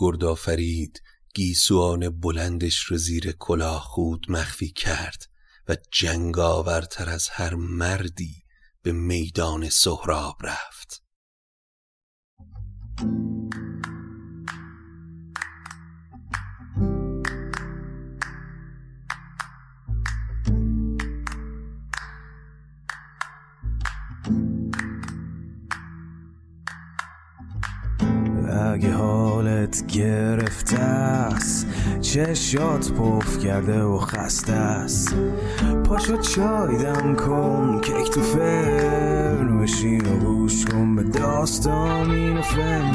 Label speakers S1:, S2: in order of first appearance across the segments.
S1: گردآفرید گیسوان بلندش رو زیر کلاه خود مخفی کرد و جنگاورتر از هر مردی به میدان سهراب رفت.
S2: حالت گرفته است. چشات پف کرده و خسته است. پاشو چای دم کن کیک تو فرن بشین و گوش کن به داستان این فن.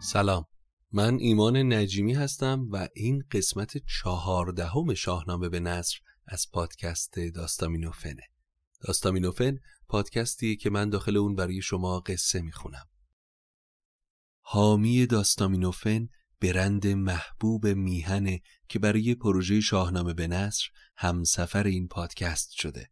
S1: سلام. من ایمان نجیمی هستم و این قسمت چهاردهم شاهنامه به نصر از پادکست داستامینوفنه داستامینوفن پادکستی که من داخل اون برای شما قصه می‌خونم. حامی داستامینوفن برند محبوب میهنه که برای پروژه شاهنامه به نصر همسفر این پادکست شده.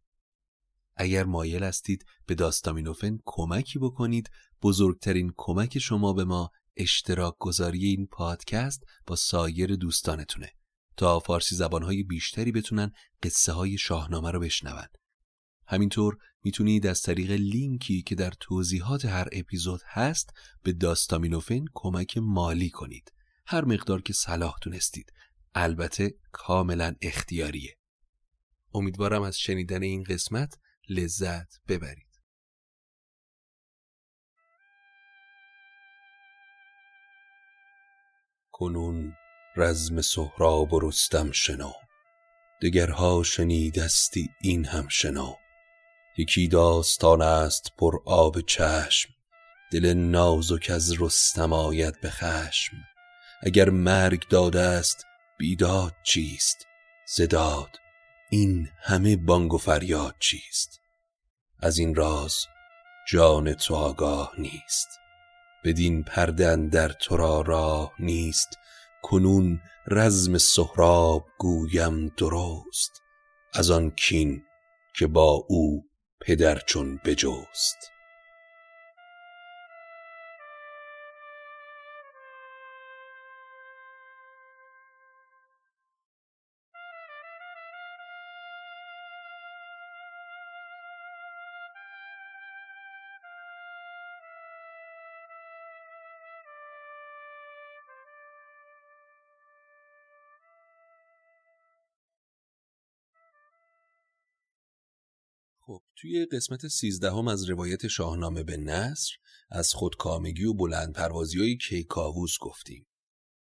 S1: اگر مایل هستید به داستامینوفن کمکی بکنید بزرگترین کمک شما به ما اشتراک گذاری این پادکست با سایر دوستانتونه تا فارسی زبانهای بیشتری بتونن قصه های شاهنامه رو بشنون. همینطور می‌تونید از طریق لینکی که در توضیحات هر اپیزود هست به داستامینوفن کمک مالی کنید. هر مقدار که صلاح تونستید. البته کاملا اختیاریه. امیدوارم از شنیدن این قسمت لذت ببرید. کنون رزم سهراب و رستم شنو دگرها شنیدستی این هم شنو یکی داستان است پر آب چشم دل نازک از رستم آید به خشم. اگر مرگ داده است بیداد چیست؟ زداد این همه بانگ و فریاد چیست؟ از این راز جان تو آگاه نیست. بدین پرده در تو را راه نیست کنون رزم سهراب گویم درست از آن کین که با او پدر چون بجست. خب توی قسمت سیزدهم از روایت شاهنامه به نصر از خودکامگی و بلند پروازی های کیکاووس گفتیم.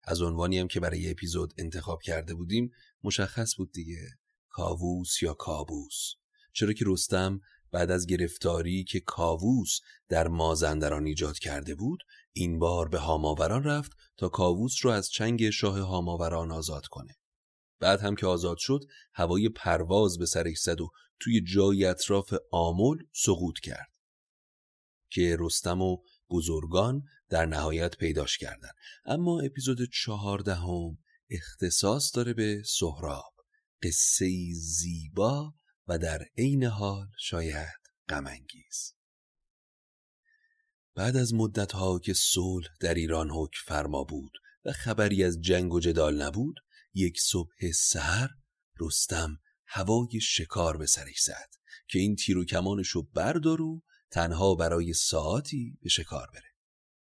S1: از عنوانی هم که برای اپیزود انتخاب کرده بودیم مشخص بود دیگه کاووس یا کابوس. چرا که رستم بعد از گرفتاری که کاووس در مازندران ایجاد کرده بود این بار به هاماوران رفت تا کاووس رو از چنگ شاه هاماوران آزاد کنه. بعد هم که آزاد شد هوای پرواز به سرش زد و توی جای اطراف آمل سقوط کرد. که رستم و بزرگان در نهایت پیداش کردند. اما اپیزود چهاردهم اختصاص داره به سهراب. قصه زیبا و در عین حال شاید غمانگیز. بعد از مدتها که صلح در ایران حکم فرما بود و خبری از جنگ و جدال نبود یک صبح سحر رستم هوای شکار به سرش زد که این تیر و کمانشو بردار و تنها برای ساعتی به شکار بره.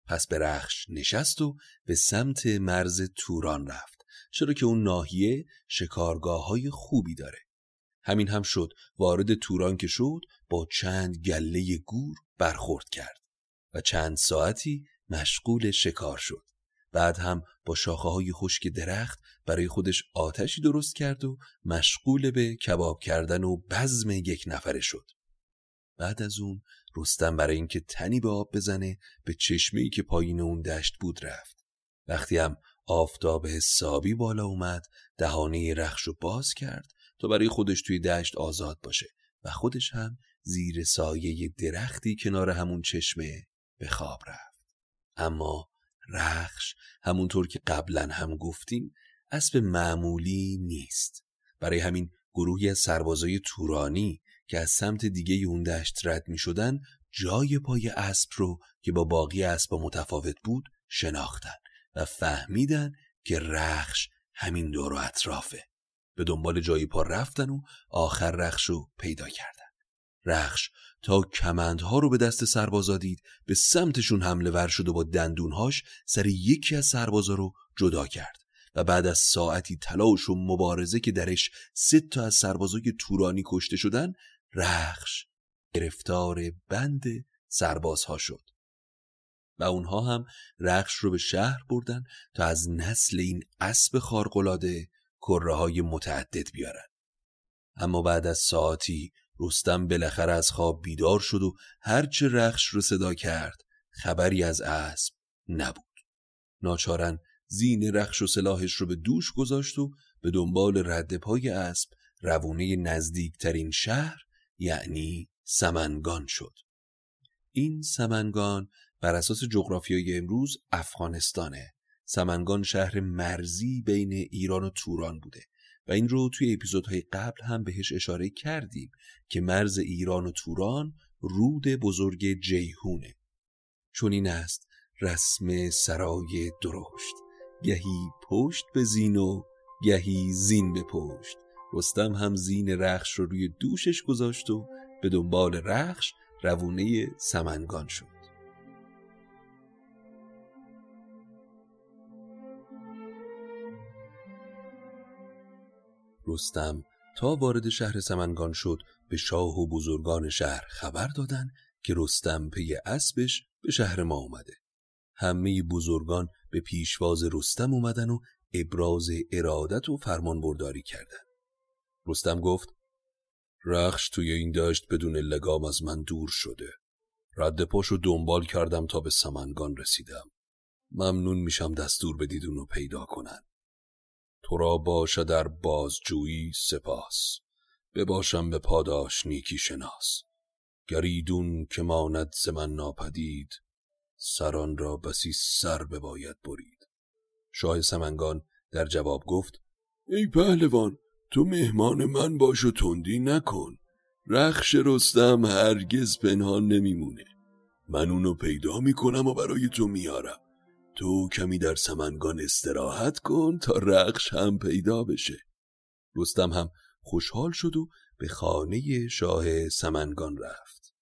S1: پس به رخش نشست و به سمت مرز توران رفت. چرا که اون ناحیه شکارگاه های خوبی داره. همین هم شد. وارد توران که شد با چند گله گور برخورد کرد و چند ساعتی مشغول شکار شد. بعد هم با شاخه های خشک درخت برای خودش آتشی درست کرد و مشغول به کباب کردن و بزم یک نفره شد. بعد از اون رستم برای اینکه تنی به آب بزنه به چشمه که پایین اون دشت بود رفت. وقتی هم آفتاب حسابی بالا اومد دهانه رخشو باز کرد تا برای خودش توی دشت آزاد باشه و خودش هم زیر سایه درختی کنار همون چشمه به خواب رفت. اما رخش همونطور که قبلا هم گفتیم اسب معمولی نیست. برای همین گروهی از سربازای تورانی که از سمت دیگه اون دشت رد می شدن جای پای اسب رو که با باقی اسب متفاوت بود شناختن و فهمیدن که رخش همین دور و اطرافه. به دنبال جای پا رفتن و آخر رخش رو پیدا کردن. رخش تا کمندها رو به دست سربازا دید به سمتشون حمله ور شد و با دندونهاش سر یکی از سربازا رو جدا کرد و بعد از ساعتی تلاش و مبارزه که درش سه تا از سربازای تورانی کشته شدن رخش گرفتار بند سربازها شد. و اونها هم رخش رو به شهر بردن تا از نسل این اسب خارقلاده کره های متعدد بیارن. اما بعد از ساعتی رستم بالاخره از خواب بیدار شد و هرچه رخش رو صدا کرد خبری از اسب نبود. ناچارن زین رخش و سلاحش رو به دوش گذاشت و به دنبال رد پای اسب روونه نزدیکترین شهر یعنی سمنگان شد. این سمنگان بر اساس جغرافیای امروز افغانستانه. سمنگان شهر مرزی بین ایران و توران بوده. و این رو توی اپیزودهای قبل هم بهش اشاره کردیم که مرز ایران و توران رود بزرگ جیهونه. چون این است رسم سرای درشت. گهی پشت به زین و گهی زین به پشت. رستم هم زین رخش رو روی دوشش گذاشت و به دنبال رخش روونه سمنگان شد. رستم تا وارد شهر سمنگان شد به شاه و بزرگان شهر خبر دادن که رستم پی اسبش به شهر ما اومده. همه بزرگان به پیشواز رستم اومدن و ابراز ارادت و فرمان برداری کردن. رستم گفت رخش توی این دشت بدون لگام از من دور شده. رد پاش رو دنبال کردم تا به سمنگان رسیدم. ممنون میشم دستور بدید اونو پیدا کنن. تو را باشه در بازجویی سپاس. بباشم به پاداش نیکی شناس. گریدون که ماند ز من ناپدید سران را بسی سر بباید برید. شاه سمنگان در جواب گفت ای پهلوان تو مهمان من باش و تندی نکن. رخش رستم هرگز پنهان نمیمونه. من اونو پیدا می‌کنم و برای تو میارم. تو کمی در سمنگان استراحت کن تا رخش هم پیدا بشه. رستم هم خوشحال شد و به خانه شاه سمنگان رفت.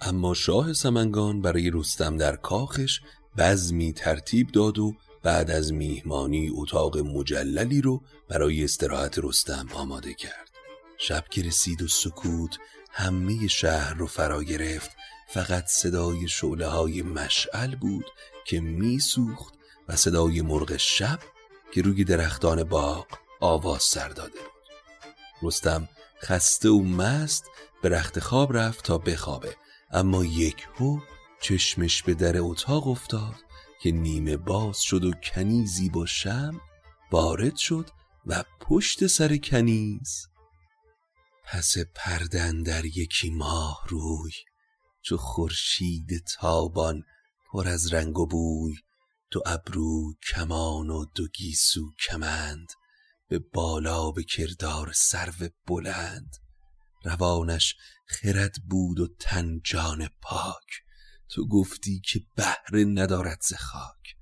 S1: اما شاه سمنگان برای رستم در کاخش بزمی ترتیب داد و بعد از میهمانی اتاق مجللی رو برای استراحت رستم آماده کرد. شب که رسید و سکوت همه شهر رو فرا گرفت فقط صدای شعله های مشعل بود که میسوخت و صدای مرغ شب که روی درختان باغ آواز سر داده بود. رستم خسته و مست به رخت خواب رفت تا بخوابه. اما یک هو چشمش به در اتاق افتاد که نیمه باز شد و کنیزی با شم وارد شد و پشت سر کنیز پس پردن در یکی ماه روی چو خورشید تابان پر از رنگ و بوی دو ابرو کمان و دو گیسو کمند به بالا به کردار سرو بلند. روانش خرد بود و تن جان پاک تو گفتی که بهره ندارد ز خاک.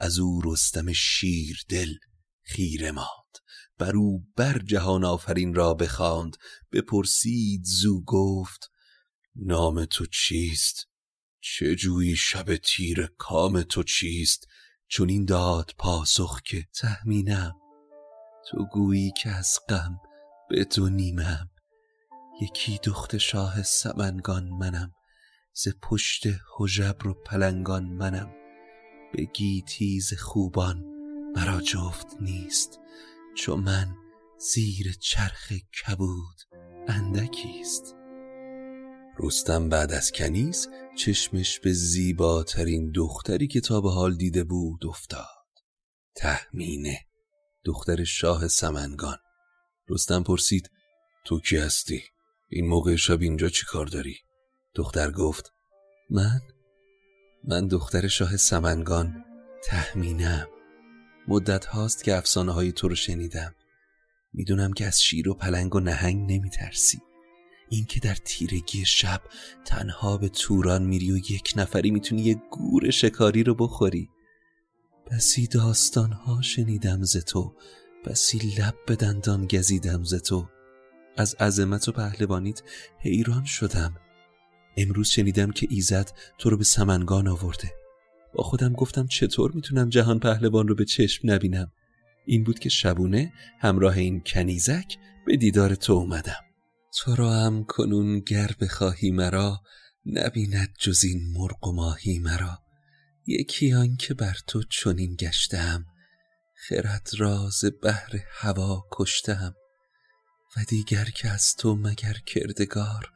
S1: از او رستم شیر دل خیره ماند بر او بر جهان آفرین را بخواند. بپرسید زو گفت نام تو چیست؟ چه جویی شب تیر کام تو چیست چون این داد پاسخ که تهمینم تو گویی که از غم به تو نیمم. یکی دخت شاه سمنگان منم. ز پشت حجبر و پلنگان منم. به گیتیز خوبان مرا جفت نیست. چو من زیر چرخ کبود اندکیست. رستم بعد از کنیز چشمش به زیباترین دختری که تا به حال دیده بود افتاد تهمینه دختر شاه سمنگان رستم پرسید تو کی هستی؟ این موقع شب اینجا چی کار داری؟ دختر گفت من؟ من دختر شاه سمنگان تهمینم مدت هاست که افسانه های تو رو شنیدم می‌دونم که از شیر و پلنگ و نهنگ نمی ترسی این که در تیرگی شب تنها به توران میری و یک نفری می‌تونی یه گور شکاری رو بخوری. بسی داستان ها شنیدم ز تو بسی لب به دندان گزیدم ز تو. از عظمت و پهلوانیت حیران شدم. امروز شنیدم که ایزد تو رو به سمنگان آورده. با خودم گفتم چطور می‌تونم جهان پهلوان رو به چشم نبینم؟ این بود که شبونه همراه این کنیزک به دیدار تو اومدم. تو را هم کنون گر بخواهی مرا نبیند جز این مرغ و ماهی مرا. یکی آن که بر تو چنین گشتم خرد راز بهر هوا کشتم. و دیگر که از تو مگر کردگار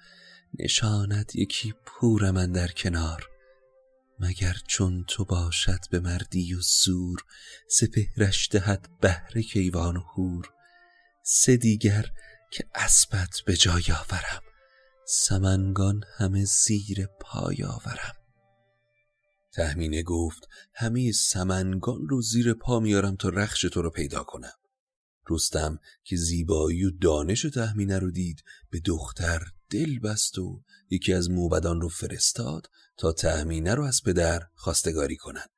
S1: نشاند یکی پور من در کنار. مگر چون تو باشد به مردی و زور سپهرش دهد بهر کیوان و هور سه دیگر که اسبت به جای آورم. سمنگان همه زیر پای آورم. تهمینه گفت همه سمنگان رو زیر پا میارم تا رخش تو رو پیدا کنم. رستم که زیبایی و دانش تهمینه رو دید به دختر دل بست و یکی از موبدان رو فرستاد تا تهمینه رو از پدر خواستگاری کنند.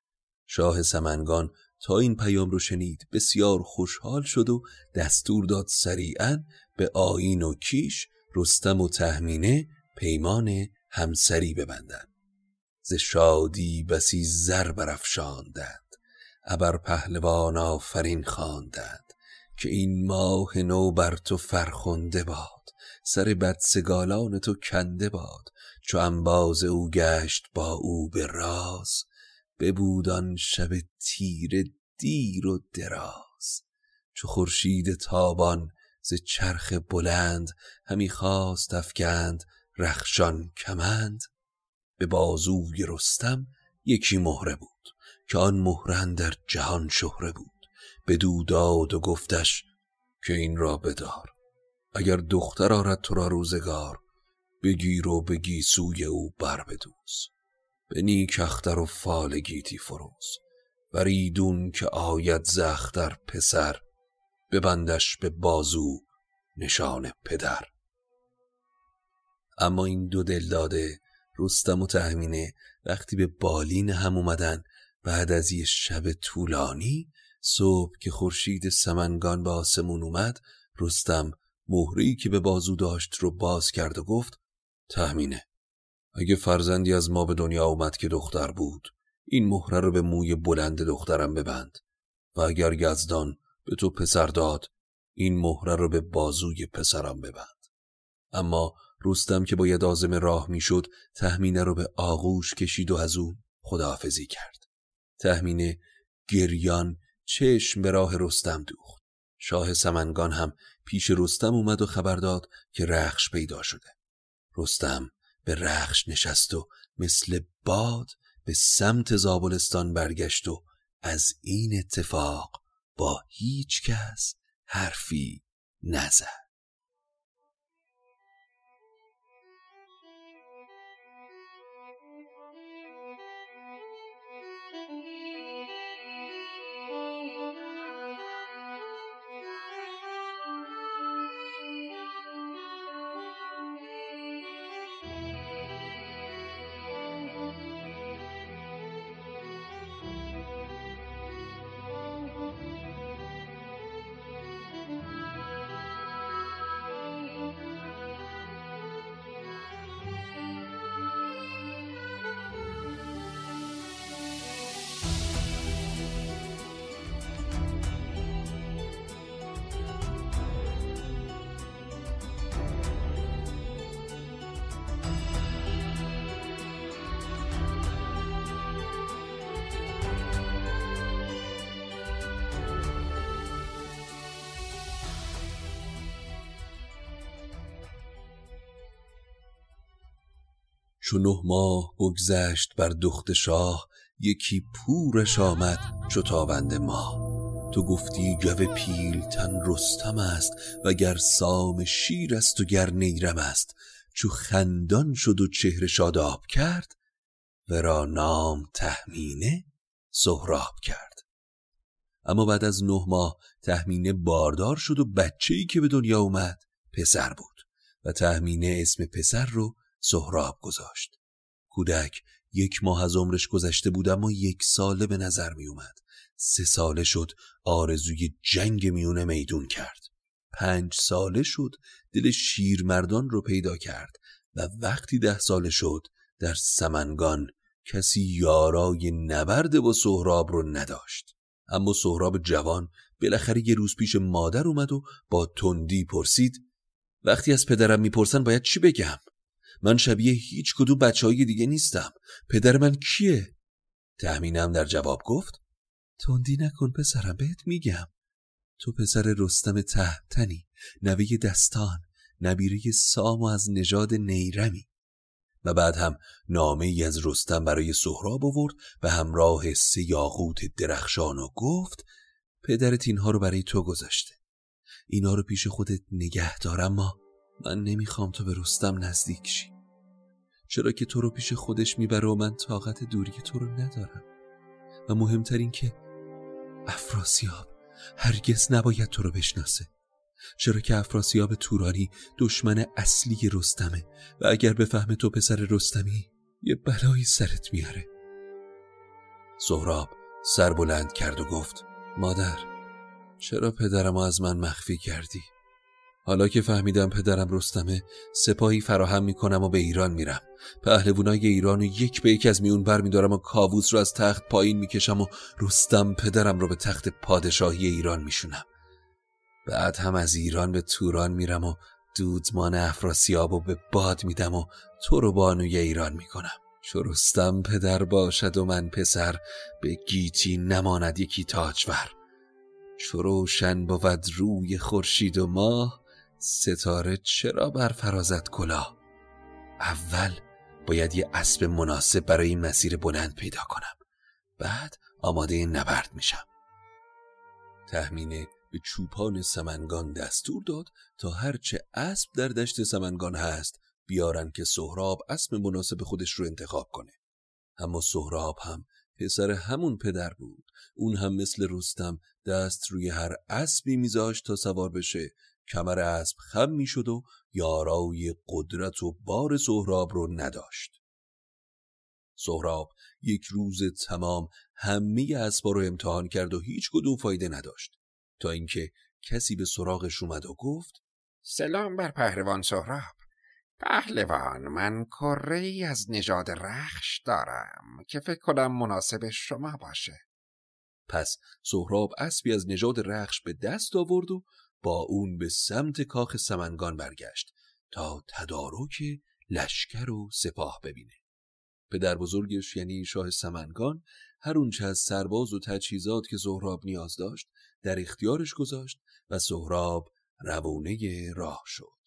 S1: شاه سمنگان تا این پیام رو شنید بسیار خوشحال شد و دستور داد سریعا به آین و کیش رستم و تهمینه پیمان همسری ببندند. ز شادی بسی زر برافشاندند. ابر پهلوان آفرین خواندند که این ماه نو بر تو فرخنده باد. سر بدسگالان تو کنده باد. چو انباز او گشت با او به راز. ببود شب تیره دیر و دراز. چو خورشید تابان ز چرخ بلند همی خواست افکند رخشان کمند. به بازوی رستم یکی مهره بود که آن مهره در جهان شهره بود. بدو داد و گفتش که این را بدار. اگر دختر آرد تو را روزگار بگیر و بگی سوی او بر بدوز. به نیک اختر و فال گیتی فروز. وریدون که آید زختر پسر ببندش به بازو نشان پدر. اما این دو دل داده رستم و تهمینه وقتی به بالین هم اومدن بعد از یه شب طولانی صبح که خورشید سمنگان به آسمون اومد رستم مهری که به بازو داشت رو باز کرد و گفت تهمینه اگه فرزندی از ما به دنیا اومد که دختر بود این مهره رو به موی بلند دخترم ببند. و اگر یزدان به تو پسر داد این مهره رو به بازوی پسرم ببند. اما رستم که باید آزم راه می‌شد تهمینه رو به آغوش کشید و از او خداحافظی کرد. تهمینه گریان چشم به راه رستم دوخت. شاه سمنگان هم پیش رستم اومد و خبر داد که رخش پیدا شده. رستم به رخش نشست و مثل باد به سمت زابلستان برگشت و از این اتفاق با هیچ کس حرفی نزد. چون نه ماه بگذشت بر دخت شاه یکی پورش آمد چو تاوند ما تو گفتی جو تن رستم است و گر سام شیر است و گر نیرم است. چو خندان شد و چهره شاداب کرد ورا نام تهمینه سهراب کرد. اما بعد از نه ماه تهمینه باردار شد و بچه ای که به دنیا اومد پسر بود و تهمینه اسم پسر رو سهراب گذاشت. کودک یک ماه از عمرش گذشته بود اما یک ساله به نظر می اومد سه ساله شد آرزوی جنگ میونه میدون کرد. پنج ساله شد دل شیرمردان رو پیدا کرد و وقتی ده ساله شد در سمنگان کسی یارای نبرد و سهراب رو نداشت. اما سهراب جوان بالاخره یه روز پیش مادر اومد و با تندی پرسید وقتی از پدرم می‌پرسن باید چی بگم؟ من شبیه هیچ کدوم بچه های دیگه نیستم. پدر من کیه؟ تهمینم در جواب گفت تندی نکن پسرم بهت میگم. تو پسر رستم تهتنی نوه دستان نبیره سام و از نژاد نیرمی. و بعد هم نامه ای از رستم برای سهراب آورد و همراه سه یاقوت درخشان و گفت پدرت اینها رو برای تو گذاشته. اینا رو پیش خودت نگه دارم ما من نمی‌خوام تو به رستم نزدیک شی. چرا که تو رو پیش خودش می‌بره و من طاقت دوری تو رو ندارم. و مهمترین که افراسیاب هرگز نباید تو رو بشناسه. چرا که افراسیاب تورانی دشمن اصلی رستمه و اگر بفهمه تو پسر رستمی یه بلایی سرت میاره. سهراب سر بلند کرد و گفت مادر چرا پدرم از من مخفی کردی؟ حالا که فهمیدم پدرم رستمه سپاهی فراهم می‌کنم و به ایران میرم. پهلوانای ایران و یک به یک از میون بر میدارم و کاووس رو از تخت پایین می‌کشم و رستم پدرم رو به تخت پادشاهی ایران میشونم. بعد هم از ایران به توران میرم و دودمان افراسیاب و به باد میدم و تو رو بانوی ایران می‌کنم. چو رستم پدر باشد و من پسر به گیتی نماند یکی تاجور. چو روشن بود روی خورشید و ماه ستاره چرا بر فرازت کلاه؟ اول باید یه اسب مناسب برای این مسیر بلند پیدا کنم. بعد آماده نبرد میشم. تهمینه به چوپان سمنگان دستور داد تا هرچه اسب در دشت سمنگان هست بیارن که سهراب اسب مناسب خودش رو انتخاب کنه. اما سهراب هم پسر همون پدر بود. اون هم مثل رستم دست روی هر اسبی میذاشت تا سوار بشه. کمر اسب خم می‌شد و یارای قدرت و بار سهراب رو نداشت. سهراب یک روز تمام همه اسبا رو امتحان کرد و هیچ کدوم فایده نداشت. تا اینکه کسی به سراغش اومد و گفت
S3: سلام بر پهلوان سهراب. پهلوان من کره ای از نژاد رخش دارم که فکر کنم مناسب شما باشه.
S1: پس سهراب اسبی از نژاد رخش به دست آورد و با اون به سمت کاخ سمنگان برگشت تا تدارک لشکر و سپاه ببینه. پدر بزرگش یعنی شاه سمنگان هر اونچه از سرباز و تجهیزات که سهراب نیاز داشت در اختیارش گذاشت و سهراب روونه راه شد.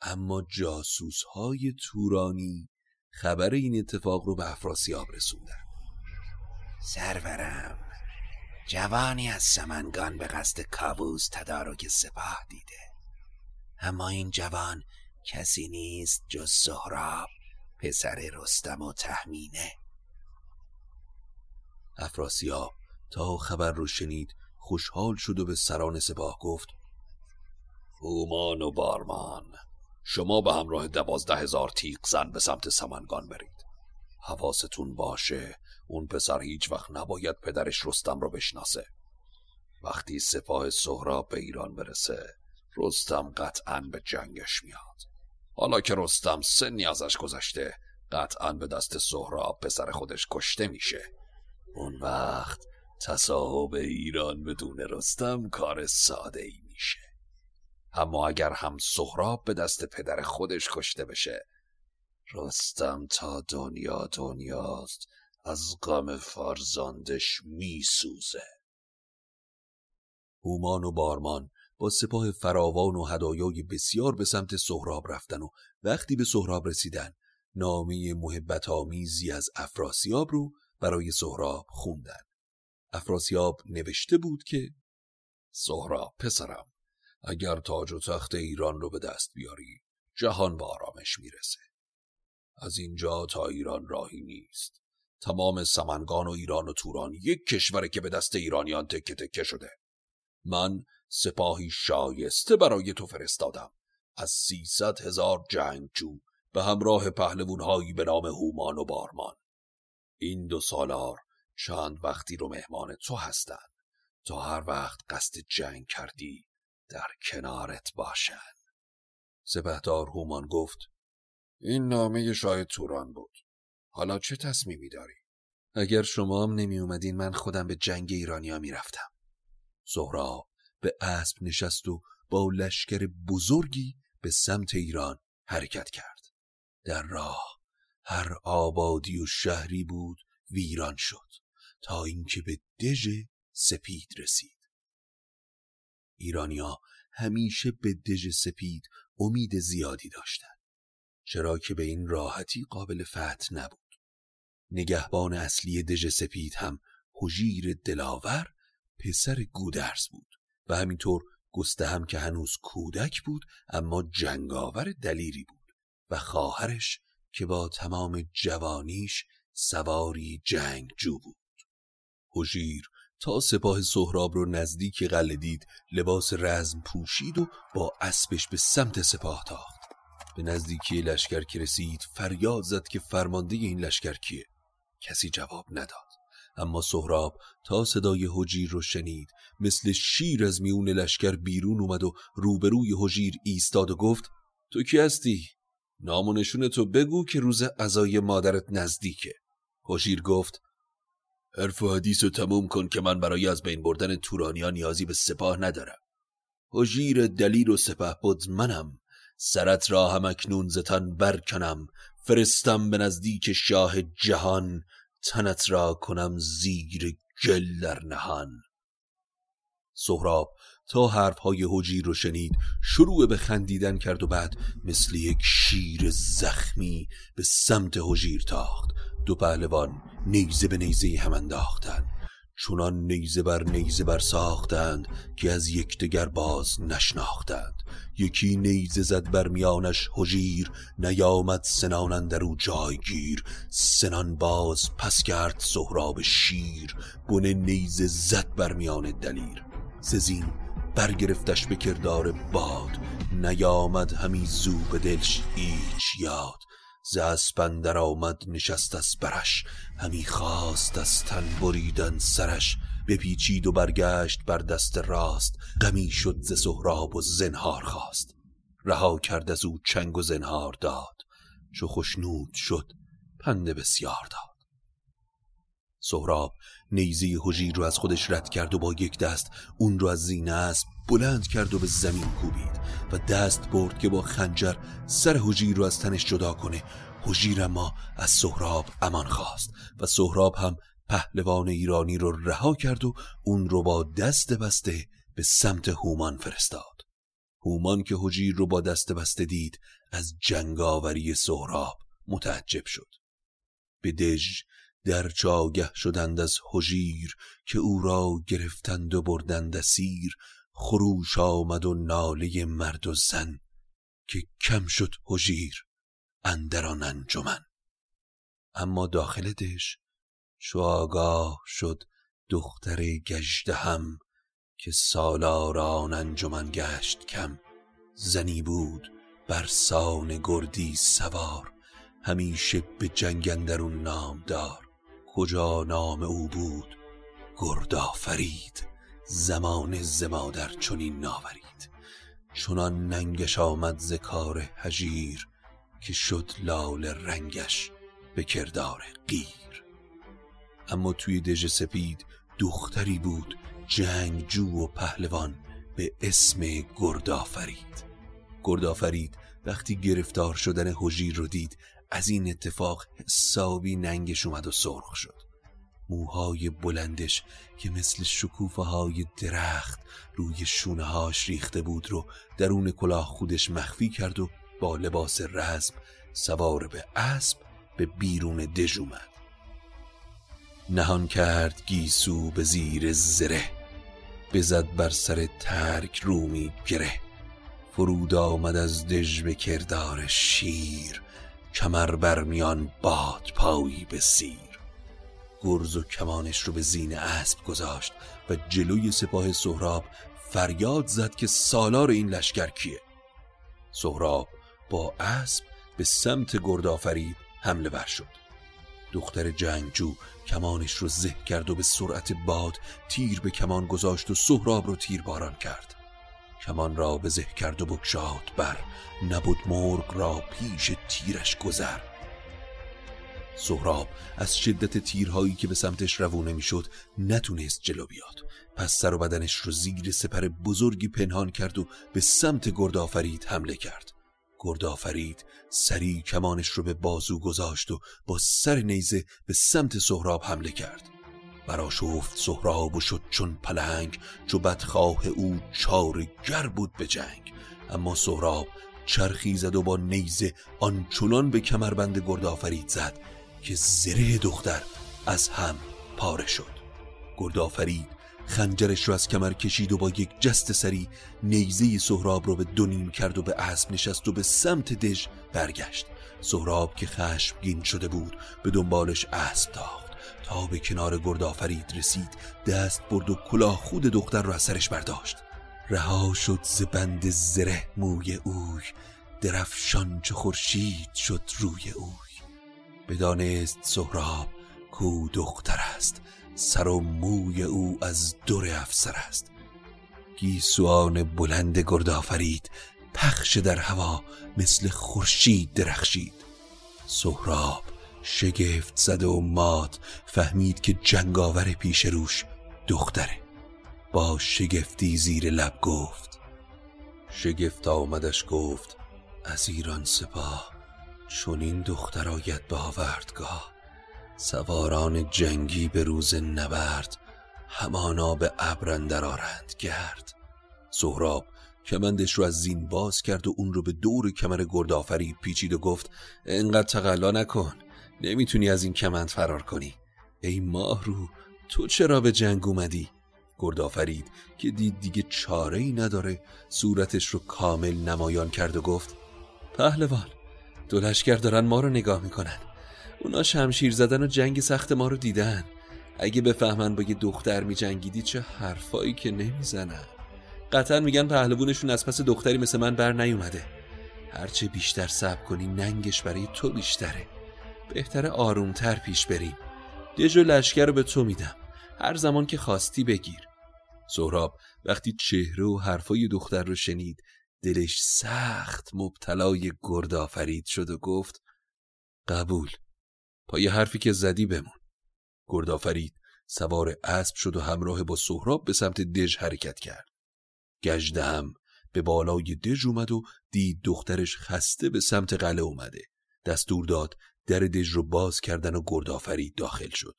S1: اما جاسوس های تورانی خبر این اتفاق رو به افراسیاب رسوندن.
S3: سرورم. جوانی از سمنگان به قصد کابوس تدارک سپاه دیده. اما این جوان کسی نیست جز سهراب پسر رستم و تهمینه.
S1: افراسیاب تا خبر رو شنید خوشحال شد و به سران سپاه گفت هومان و بارمان شما به همراه دوازده هزار تیق زن به سمت سمنگان برید. حواستون باشه. اون پسر هیچ وقت نباید پدرش رستم رو بشناسه. وقتی سپاه سهراب به ایران برسه رستم قطعا به جنگش میاد. حالا که رستم سنی ازش گذشته قطعا به دست سهراب پسر خودش کشته میشه. اون وقت تصاحب ایران بدون رستم کار ساده ای میشه. اما اگر هم سهراب به دست پدر خودش کشته بشه رستم تا دنیا دنیاست از غم فرزندش میسوزه. هومان و بارمان با سپاه فراوان و هدایای بسیار به سمت سهراب رفتن و وقتی به سهراب رسیدن نامه محبت آمیزی از افراسیاب رو برای سهراب خوندن. افراسیاب نوشته بود که سهراب پسرم اگر تاج و تخت ایران رو به دست بیاری جهان به آرامش می‌رسه. از اینجا تا ایران راهی نیست. تمام سمنگان و ایران و توران یک کشوره که به دست ایرانیان تکه تکه شده. من سپاهی شایسته برای تو فرستادم. از سیصد هزار جنگجو به همراه پهلوونهایی به نام هومان و بارمان. این دو سالار چند وقتی رو مهمان تو هستند. تا هر وقت قصد جنگ کردی در کنارت باشن. سپهدار هومان گفت این نامه شاه توران بود. حالا چه تصمیمی داری؟ اگر شما هم نمی اومدین من خودم به جنگ ایرانیا می رفتم. سهراب به اسب نشست و با لشکر بزرگی به سمت ایران حرکت کرد. در راه هر آبادی و شهری بود ویران شد تا اینکه به دژ سپید رسید. ایرانیا همیشه به دژ سپید امید زیادی داشتند. چرا که به این راحتی قابل فتح نبود. نگهبان اصلی دژ سپید هم حجیر دلاور پسر گودرز بود و همینطور گسته هم که هنوز کودک بود اما جنگاور دلیری بود و خواهرش که با تمام جوانیش سواری جنگجو بود. حجیر تا سپاه سهراب رو نزدیک قله دید لباس رزم پوشید و با اسبش به سمت سپاه تاخت. به نزدیکی لشکر که رسید فریاد زد که فرمانده این لشکر کیه. کسی جواب نداد. اما سهراب تا صدای حجیر رو شنید مثل شیر از میون لشکر بیرون اومد و روبروی حجیر ایستاد و گفت تو کی هستی؟ نام و نشون تو بگو که روز عزای مادرت نزدیکه. حجیر گفت حرف و حدیث رو تموم کن که من برای از بین بردن تورانیا نیازی به سپاه ندارم. حجیر دلیل و سپه بود منم. سرت را هم اکنون زتن برکنم فرستم به نزدیک شاه جهان تنت را کنم زیر گل در نهان. سهراب تا حرفهای حجیر رو شنید شروع به خندیدن کرد و بعد مثل یک شیر زخمی به سمت حجیر تاخت. دو پهلوان نیزه به نیزه هم انداختند. چونان نیزه بر نیزه بر ساختند که از یکدیگر باز نشناختند. یکی نیزه زد بر میانش حجیر نیامد سنان در او جایگیر. سنان باز پس کرد سهراب شیر بن نیزه زد بر میان دلیر. سزین برگرفتش به کردار باد نیامد همی زو به دلش هیچ یاد. ز اسپندر آمد نشست از برش همی خواست از تن بریدن سرش بپیچید و برگشت بر دست راست غمی شد ز سهراب و زنهار خواست. رها کرد از او چنگ و زنهار داد چو خشنود شد پنده بسیار داد. سهراب نیزه حجیر رو از خودش رد کرد و با یک دست اون رو از زینه اسب بلند کرد و به زمین کوبید و دست برد که با خنجر سر حجیر رو از تنش جدا کنه. حجیر اما از سهراب امان خواست و سهراب هم پهلوان ایرانی رو رها کرد و اون رو با دست بسته به سمت هومان فرستاد. هومان که حجیر رو با دست بسته دید از جنگاوری سهراب متعجب شد. به دژ در چاگه شدند از حجیر که او را گرفتند و بردند سیر خروش آمد و ناله مرد و زن که کم شد حجیر. اندران انجمن. اما داخل دش چو آگاه شد دختر گجده هم که سالاران انجمن گشت کم. زنی بود بر سان گردی سوار همیشه به جنگ اندرون نام دار کجا نام او بود؟ گردا فرید زمان زمادر چنین ناورید. چنان ننگش آمد ز کار هجیر که شد لال رنگش به کردار غیر اما توی دژ سپید دختری بود جنگجو و پهلوان به اسم گردآفرید. گردآفرید وقتی گرفتار شدن حجیر رو دید از این اتفاق حسابی ننگش اومد و سرخ شد. موهای بلندش که مثل شکوفه های درخت روی شونه هاش ریخته بود رو درون کلاه خودش مخفی کرد و با لباس رزم سوار به اسب به بیرون دژ اومد. نهان کرد گیسو به زیر زره بزد بر سر ترک رومی گره. فرود آمد از دژ به کردار شیر کمر بر میان باد پایی به سیر. گرز و کمانش رو به زین اسب گذاشت و جلوی سپاه سهراب فریاد زد که سالار این لشکر کیه؟ سهراب با اسب به سمت گردآفرید حمله ور شد. دختر جنگجو کمانش رو زه کرد و به سرعت باد تیر به کمان گذاشت و سهراب رو تیر باران کرد. کمان را به زه کرد و بکشاد بر. نبود مرغ را پیش تیرش گذر. سهراب از شدت تیرهایی که به سمتش روونه می‌شد نتونست جلو بیاد. پس سر و بدنش رو زیر سپر بزرگی پنهان کرد و به سمت گردآفرید حمله کرد. گردآفرید سری کمانش رو به بازو گذاشت و با سر نیزه به سمت سهراب حمله کرد. براشفت سهراب و شد چون پلنگ چو بدخواه او چار گر بود به جنگ. اما سهراب چرخی زد و با نیزه آنچنان به کمربند گردآفرید زد که زره دختر از هم پاره شد. گردآفرید خنجرش رو از کمر کشید و با یک جست سری نیزه سهراب رو به دونیم کرد و به اسب نشست و به سمت دژ برگشت. سهراب که خشمگین شده بود به دنبالش اسب تاخت تا به کنار گردآفرید رسید دست برد و کلاه خود دختر رو از سرش برداشت. رها شد ز بند زره موی اوی درفشان چه خورشید شد روی اوی. بدانست سهراب کو دختر است. سر و موی او از دور افسر است. گیسوان بلند گردآفرید پخش در هوا مثل خورشید درخشید. سهراب شگفت زد و مات فهمید که جنگاور پیش روش دختره. با شگفتی زیر لب گفت شگفت آمدش گفت از ایران سپاه چون این دختر آید به آوردگاه. سواران جنگی به روز نبرد همانا به ابر آرند گرد. سهراب کمندش رو از زین باز کرد و اون رو به دور کمر گردآفرید پیچید و گفت انقدر تقلا نکن نمی‌تونی از این کمند فرار کنی. ای ماه رو تو چرا به جنگ اومدی؟ گردآفرید که دید دیگه چاره ای نداره صورتش رو کامل نمایان کرد و گفت پهلوان دو لشکر دارن ما رو نگاه می‌کنن. اونا شمشیر زدن و جنگ سخت ما رو دیدن. اگه بفهمن با یه دختر می جنگیدی چه حرفایی که نمی‌زنن. قطعا میگن پهلوونشون از پس دختری مثل من بر نیومده. هرچه بیشتر صبر کنی ننگش برای تو بیشتره. بهتر آرومتر پیش بریم. دژ و لشکر رو به تو میدم. هر زمان که خواستی بگیر. سهراب وقتی چهره و حرفای دختر رو شنید دلش سخت مبتلای گرد آفرید شد و گفت قبول. پای حرفی که زدی بمون. گردآفرید سوار اسب شد و همراه با سهراب به سمت دژ حرکت کرد. گجده هم به بالای دژ اومد و دید دخترش خسته به سمت قله اومده. دستور داد در دژ رو باز کردن و گردآفرید داخل شد.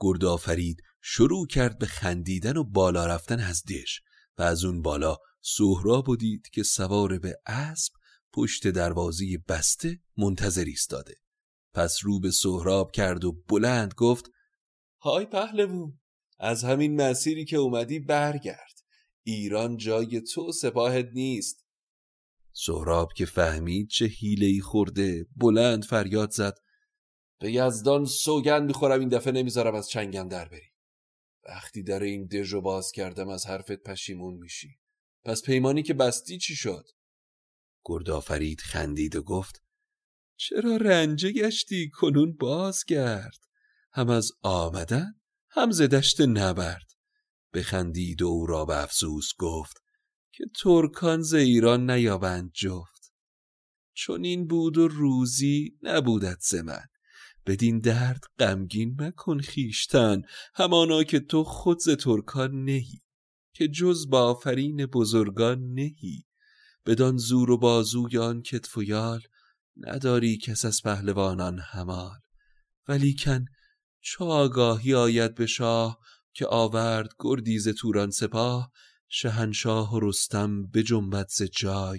S1: گردآفرید شروع کرد به خندیدن و بالا رفتن از دژ و از اون بالا سهراب و دید که سوار به اسب پشت دروازی بسته منتظر ایستاده. پس رو به سهراب کرد و بلند گفت های پهلوون از همین مسیری که اومدی برگرد. ایران جای تو سپاهت نیست. سهراب که فهمید چه حیله‌ای خورده بلند فریاد زد به یزدان سوگند می‌خورم این دفعه نمی‌ذارم از چنگم در بری. وقتی در این دژو باز کردم از حرفت پشیمون میشی. پس پیمانی که بستی چی شد؟ گردآفرید خندید و گفت چرا رنجه گشتی؟ کنون بازگرد. هم از آمدن هم زدشت نبرد. بخندید و او را به افسوس گفت که ترکان ز ایران نیابند جفت. چون این بود و روزی نبودت ز من. بدین درد غمگین مکن خیشتن همانا که تو خود ز ترکان نهی که جز با آفرین بزرگان نهی. بدان زور و بازوی آن کتف و یال نداری کس از پهلوانان همال ولیکن چو آگاهی آید به شاه که آورد گردیز توران سپاه شهنشاه و رستم به جنبت جای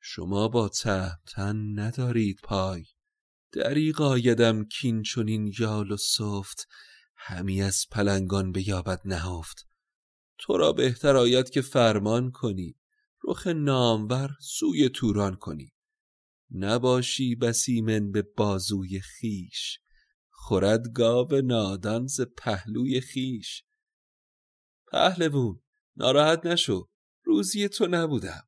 S1: شما با تهمتن ندارید پای. دریغ آیدم کین چنین یال و صفت همی از پلنگان بیابد نهفت. تو را بهتر آید که فرمان کنی رخ نامور سوی توران کنی. نباشی بسیمن به بازوی خیش خورد گاو نادان ز پهلوی خیش پهلوون ناراحت نشو. روزی تو نبودم.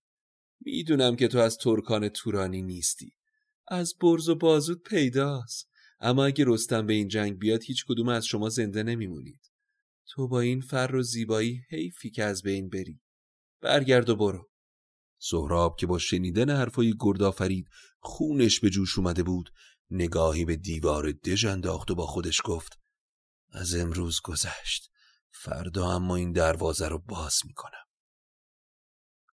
S1: می‌دونم که تو از ترکان تورانی نیستی. از برز و بازود پیداست. اما اگه رستم به این جنگ بیاد هیچ کدوم از شما زنده نمیمونید. تو با این فر و زیبایی حیفی که از بین بری. برگرد و برو. سهراب که با شنیدن حرفای گردآفرید خونش به جوش اومده بود نگاهی به دیوار دژ انداخت و با خودش گفت از امروز گذشت. فردا اما این دروازه رو باز می‌کنم.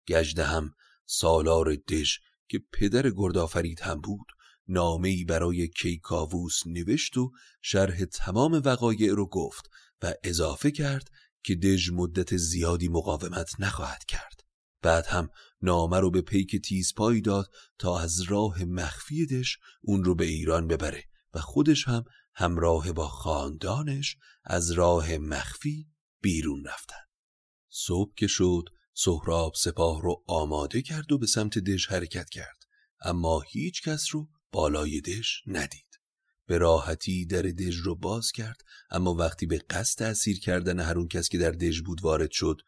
S1: گجده هم سالار دژ که پدر گردآفرید هم بود نامهای برای کیکاووس نوشت و شرح تمام وقایع رو گفت و اضافه کرد که دژ مدت زیادی مقاومت نخواهد کرد. بعد هم نامه رو به پیک تیزپایی داد تا از راه مخفی دژ اون رو به ایران ببره و خودش هم همراه با خاندانش از راه مخفی بیرون رفتن. صبح که شد سهراب سپاه رو آماده کرد و به سمت دژ حرکت کرد اما هیچ کس رو بالای دژ ندید. به راحتی در دژ رو باز کرد اما وقتی به قصد اسیر کردن هر اون کس که در دژ بود وارد شد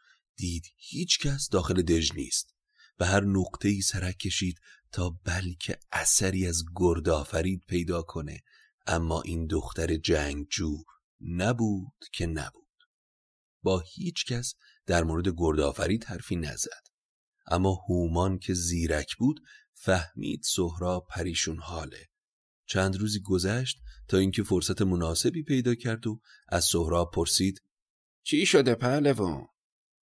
S1: دید هیچ کس داخل دژ نیست و هر نقطه ای سرک کشید تا بلکه اثری از گردآفرید پیدا کنه. اما این دختر جنگجو نبود که نبود. با هیچ کس در مورد گردآفرید حرفی نزد. اما هومان که زیرک بود فهمید سهراب پریشون حاله. چند روزی گذشت تا اینکه فرصت مناسبی پیدا کرد و از سهراب پرسید
S3: چی شده پهلوان؟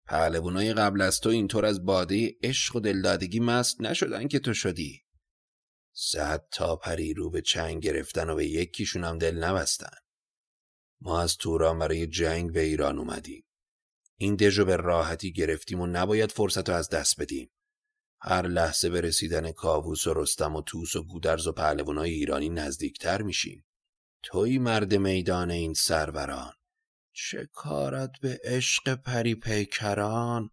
S3: پهلوانای قبل از تو اینطور از باده عشق و دلدادگی مست نشدن که تو شدی. صد تا پری رو به چنگ گرفتن و به یکیشون هم دل نبستن. ما از توران برای جنگ به ایران اومدیم. این دژ به راحتی گرفتیم و نباید فرصت رو از دست بدیم. هر لحظه به رسیدن کاووس و رستم و توس و گودرز و پهلوانای ایرانی نزدیکتر میشیم. توی مرد میدان این سروران. چه کارت به عشق پری پیکران؟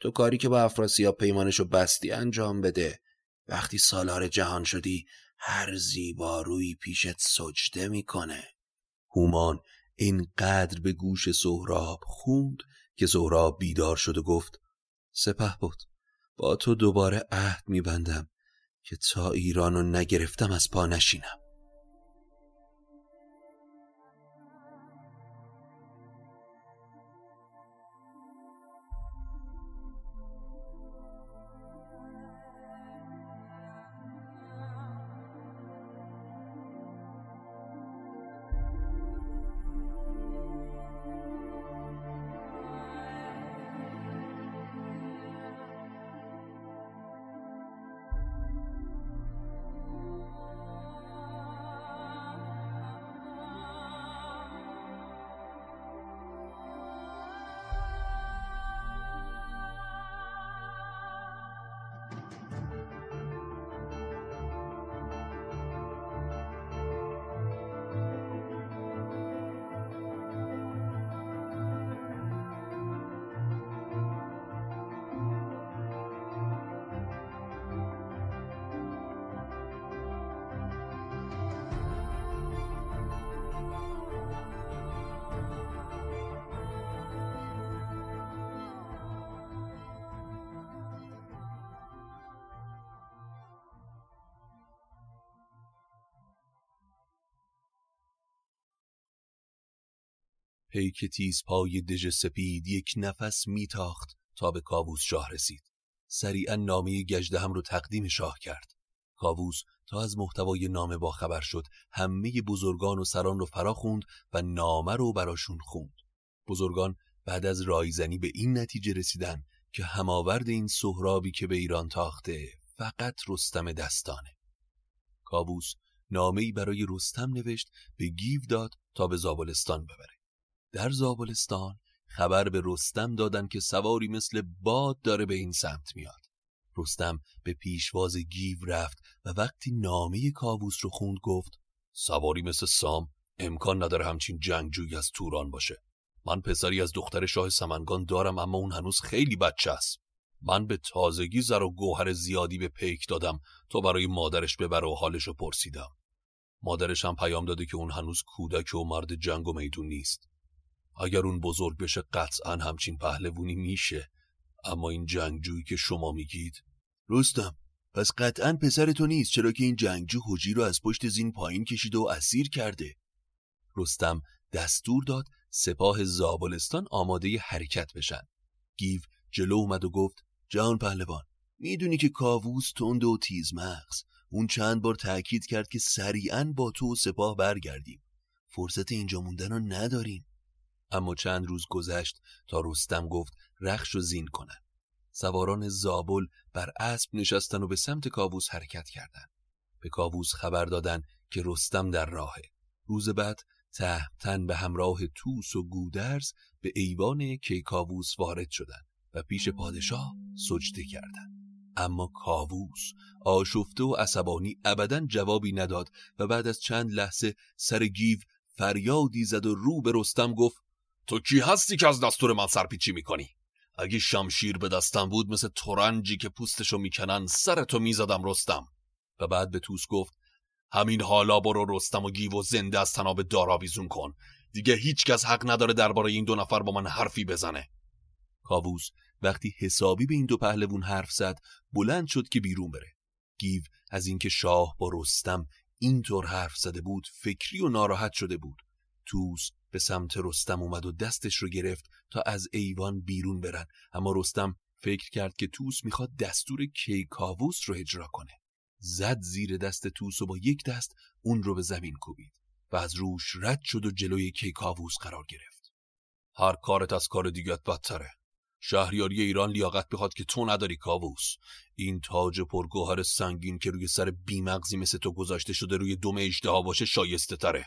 S3: تو کاری که با افراسیاب پیمانشو بستی انجام بده. وقتی سالار جهان شدی هر زیبارویی پیشت سجده می‌کنه.
S1: هومان اینقدر به گوش سهراب خوند که سهراب بیدار شد و گفت سپه بود با تو دوباره عهد میبندم که تا ایرانو نگرفتم از پا نشینم. پیک تیز پای دژ سپید یک نفس میتاخت تا به کاووس شاه رسید. سریعا نامه گجده هم رو تقدیم شاه کرد. کاووس تا از محتوای نامه با خبر شد همه بزرگان و سران رو فرا خوند و نامه رو براشون خوند. بزرگان بعد از رایزنی به این نتیجه رسیدن که هماورد این سهرابی که به ایران تاخته فقط رستم دستانه. کاووس نامه‌ای برای رستم نوشت به گیو داد تا به زابلستان ببره. در زابلستان خبر به رستم دادن که سواری مثل باد داره به این سمت میاد. رستم به پیشواز گیو رفت و وقتی نامه کاووس رو خوند گفت سواری مثل سام امکان نداره همچین جنگجویی از توران باشه. من پسری از دختر شاه سمنگان دارم اما اون هنوز خیلی بچه است. من به تازگی زر و گوهر زیادی به پیک دادم تا برای مادرش ببره و حالش پرسیدم. مادرش هم پیام داده که اون هنوز کودک و مرد جنگ و میدون نیست. اگر اون بزرگ بشه قطعا همچین پهلوونی میشه. اما این جنگجویی که شما میگید؟
S4: رستم پس قطعا پسر تو نیست چرا که این جنگجو حجی رو از پشت زین پایین کشیده و اسیر کرده؟
S1: رستم دستور داد سپاه زابلستان آماده حرکت بشن. گیو جلو اومد و گفت
S4: جهان پهلوان می‌دونی که کاووس تند و تیز مغز. اون چند بار تأکید کرد که سریعا با تو و سپاه برگردیم. فرصت اینجا موندن رو نداریم.
S1: اما چند روز گذشت تا رستم گفت رخش و زین کنن سواران زابل بر اسب نشستن و به سمت کاووس حرکت کردند. به کاووس خبر دادن که رستم در راهه. روز بعد تهمتن به همراه توس و گودرز به ایوان کیکاووس وارد شدند و پیش پادشاه سجده کردند. اما کاووس آشفته و عصبانی ابدا جوابی نداد و بعد از چند لحظه سر گیو فریادی زد و رو به رستم گفت تو کی هستی که از دستور من سرپیچی می‌کنی؟ اگه شمشیر به دستم بود مثل تورنجی که پوستشو می‌کنن سرتو می‌زدم رستم. و بعد به توس گفت همین حالا برو رستم و گیو و زنده از تناب داراویزون کن. دیگه هیچکس حق نداره درباره این دو نفر با من حرفی بزنه. کاووس وقتی حسابی به این دو پهلوون حرف زد بلند شد که بیرون بره. گیو از اینکه شاه با رستم اینطور حرف زده بود فکری و ناراحت شده بود. توس به سمت رستم اومد و دستش رو گرفت تا از ایوان بیرون برن. اما رستم فکر کرد که توس می‌خواد دستور کیکاووس رو اجرا کنه. زد زیر دست توس و با یک دست اون رو به زمین کوبید و از روش رد شد و جلوی کیکاووس قرار گرفت. هر کارت از کار دیگت بدتره. شهریاری ایران لیاقت بخواد که تو نداری کاووس. این تاج پرگوهر سنگین که روی سر بیمغزی مثل تو گذاشته شده روی دم اجدها باشه شایسته تره.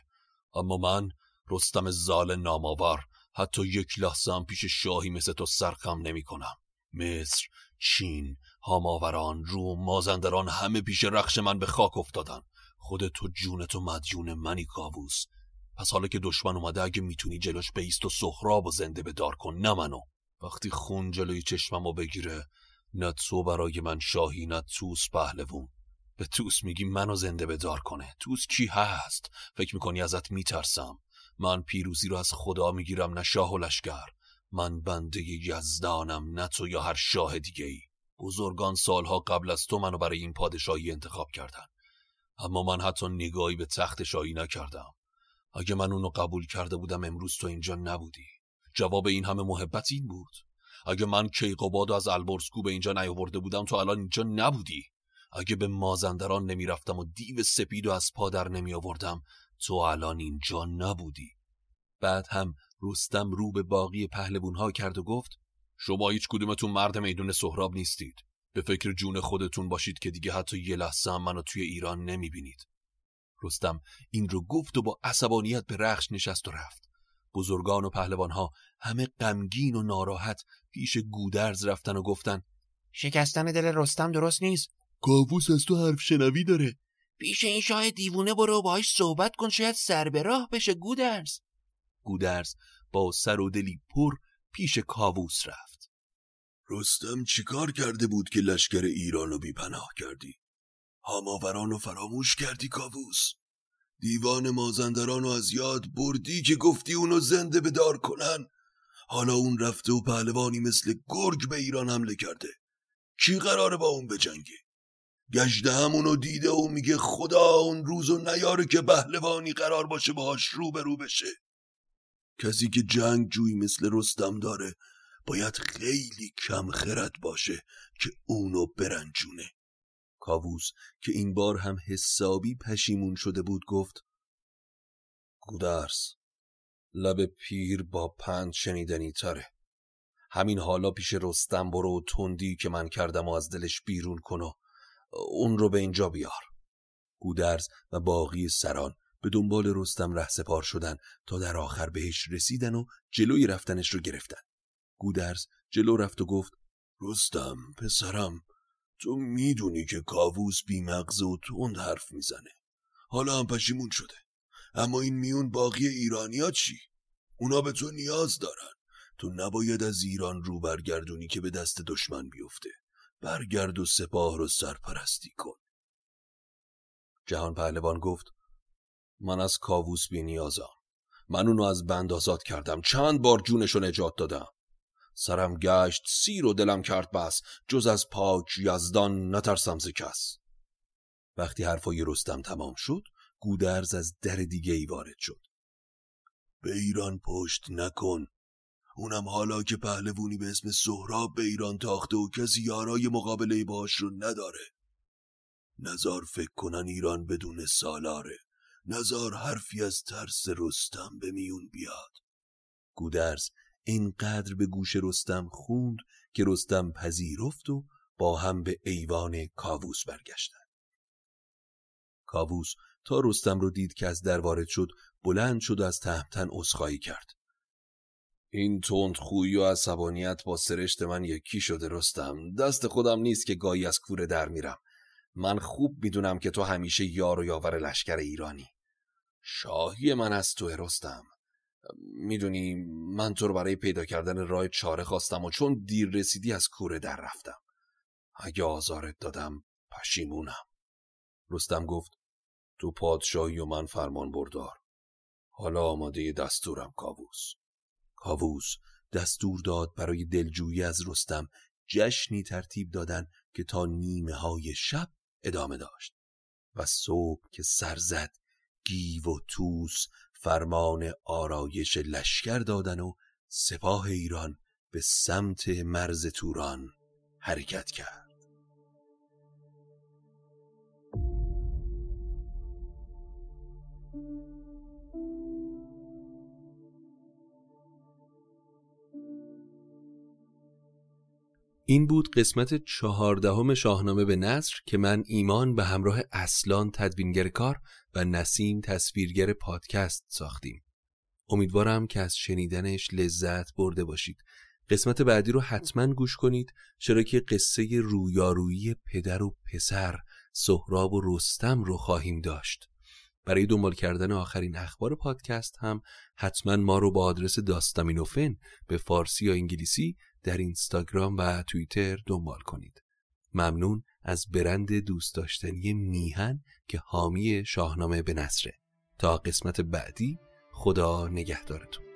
S1: اما من رستم زال نامآور حتی یک لحظه هم پیش شاهی مثل تو سرخم نمی کنم مصر، چین، هاماوران، روم، مازندران همه پیش رخش من به خاک افتادن. خود تو جون تو مدیون منی کاووس پس حالا که دشمن اومده اگه می‌تونی جلوش بیست و سخراب و زنده به دار کن نه منو. وقتی خون جلوی چشممو بگیره نه تو برای من شاهی نه توس پهلوون. به توس میگی منو زنده به دار کنه. توس کی هست؟ فکر می‌کنی ازت میترسم؟ من پیروزی رو از خدا می‌گیرم نه شاه و لشکر. من بنده یزدانم نه تو یا هر شاه دیگه ای. بزرگان سالها قبل از تو منو برای این پادشاهی انتخاب کردن. اما من حتی نگاهی به تخت شاهی نکردم. اگه من اونو قبول کرده بودم امروز تو اینجا نبودی. جواب این همه محبت این بود. اگه من کیقوباد از البرزگو به اینجا نیاورده بودم تو الان اینجا نبودی. اگه به مازندران نمی‌رفتم و دیو سپید و از پادر نمی آوردم تو الان اینجا نبودی. بعد هم رستم رو به باقی پهلوون ها کرد و گفت شما هیچ کدومتون مرد میدون سهراب نیستید. به فکر جون خودتون باشید که دیگه حتی یه لحظه هم منو توی ایران نمی‌بینید. رستم این رو گفت و با عصبانیت به رخش نشست و رفت. بزرگان و پهلوان ها همه غمگین و ناراحت پیش گودرز رفتن و گفتن
S3: شکستن دل رستم درست نیست.
S4: کاووس از تو حرف شنوی داره.
S3: پیش این شاه دیوونه برو باهاش صحبت کن شاید سر به راه بشه گودرز.
S1: گودرز با سر و دلی پر پیش کاووس رفت.
S4: رستم چیکار کرده بود که لشکر ایرانو بیپناه کردی؟ هاماورانو فراموش کردی کاووس؟ دیوان مازندرانو از یاد بردی که گفتی اونو زنده به دار کنن؟ حالا اون رفته و پهلوانی مثل گرگ به ایران حمله کرده. کی قراره با اون بجنگه؟ گجده همونو دیده و میگه خدا اون روزو نیاره که پهلوانی قرار باشه باهاش رو به رو بشه. کسی که جنگ جوی مثل رستم داره باید خیلی کم خرد باشه که اونو برنجونه.
S1: کاووس که این بار هم حسابی پشیمون شده بود گفت گودرس لب پیر با پند شنیدنی تره. همین حالا پیش رستم برو و تندی که من کردم و از دلش بیرون کن و اون رو به اینجا بیار. گودرز و باقی سران به دنبال رستم ره سپار شدن تا در آخر بهش رسیدن و جلوی رفتنش رو گرفتن. گودرز جلو رفت و گفت
S4: رستم پسرم تو می‌دونی که کاووس بیمغز و تند حرف می‌زنه. حالا هم پشیمون شده. اما این میون باقی ایرانیا چی؟ اونا به تو نیاز دارن. تو نباید از ایران رو برگردونی که به دست دشمن بیفته. برگرد و سپاه رو سرپرستی کن.
S1: جهان پهلوان گفت من از کاووس بی نیازم. من اونو از بند آزاد کردم. چند بار جونشو نجات دادم. سرم گشت سیر و دلم کرد بس. جز از پاک یزدان نترسم ز کس. وقتی حرفای رستم تمام شد گودرز از در دیگه ای وارد شد.
S4: به ایران پشت نکن. اونم حالا که پهلوونی به اسم سهراب به ایران تاخته و کسی یارای مقابله باش رو نداره. نزار فکر کنن ایران بدون سالاره. نزار حرفی از ترس رستم به میون بیاد.
S1: گودرز اینقدر به گوش رستم خوند که رستم پذیرفت و با هم به ایوان کاووس برگشتن. کاووس تا رستم رو دید که از در وارد شد بلند شد و از تهمتن عذرخواهی کرد. این تند خویی و عصبانیت با سرشت من یکی شده رستم. دست خودم نیست که گاهی از کوره در میرم. من خوب می‌دونم که تو همیشه یار و یاور لشکر ایرانی. شاهی من از تو رستم. می‌دونی من تو رو برای پیدا کردن راه چاره خواستم و چون دیر رسیدی از کوره در رفتم. اگه آزارت دادم پشیمونم. رستم گفت تو پادشاهی و من فرمان بردار. حالا آماده دستورم کاووس. کاووس دستور داد برای دلجویی از رستم جشنی ترتیب دادن که تا نیمه های شب ادامه داشت و صبح که سر زد گیو و توس فرمان آرایش لشکر دادن و سپاه ایران به سمت مرز توران حرکت کرد. این بود قسمت چهاردهم شاهنامه به نصر که من ایمان به همراه اصلان تدوینگر کار و نسیم تصویرگر پادکست ساختیم. امیدوارم که از شنیدنش لذت برده باشید. قسمت بعدی رو حتما گوش کنید چرا که قصه رویارویی پدر و پسر سهراب و رستم رو خواهیم داشت. برای دنبال کردن آخرین اخبار پادکست هم حتما ما رو با آدرس داستامینوفن به فارسی یا انگلیسی در اینستاگرام و توییتر دنبال کنید. ممنون از برند دوست داشتنی میهن که حامی شاهنامه به نصره تا قسمت بعدی خدا نگهدارتون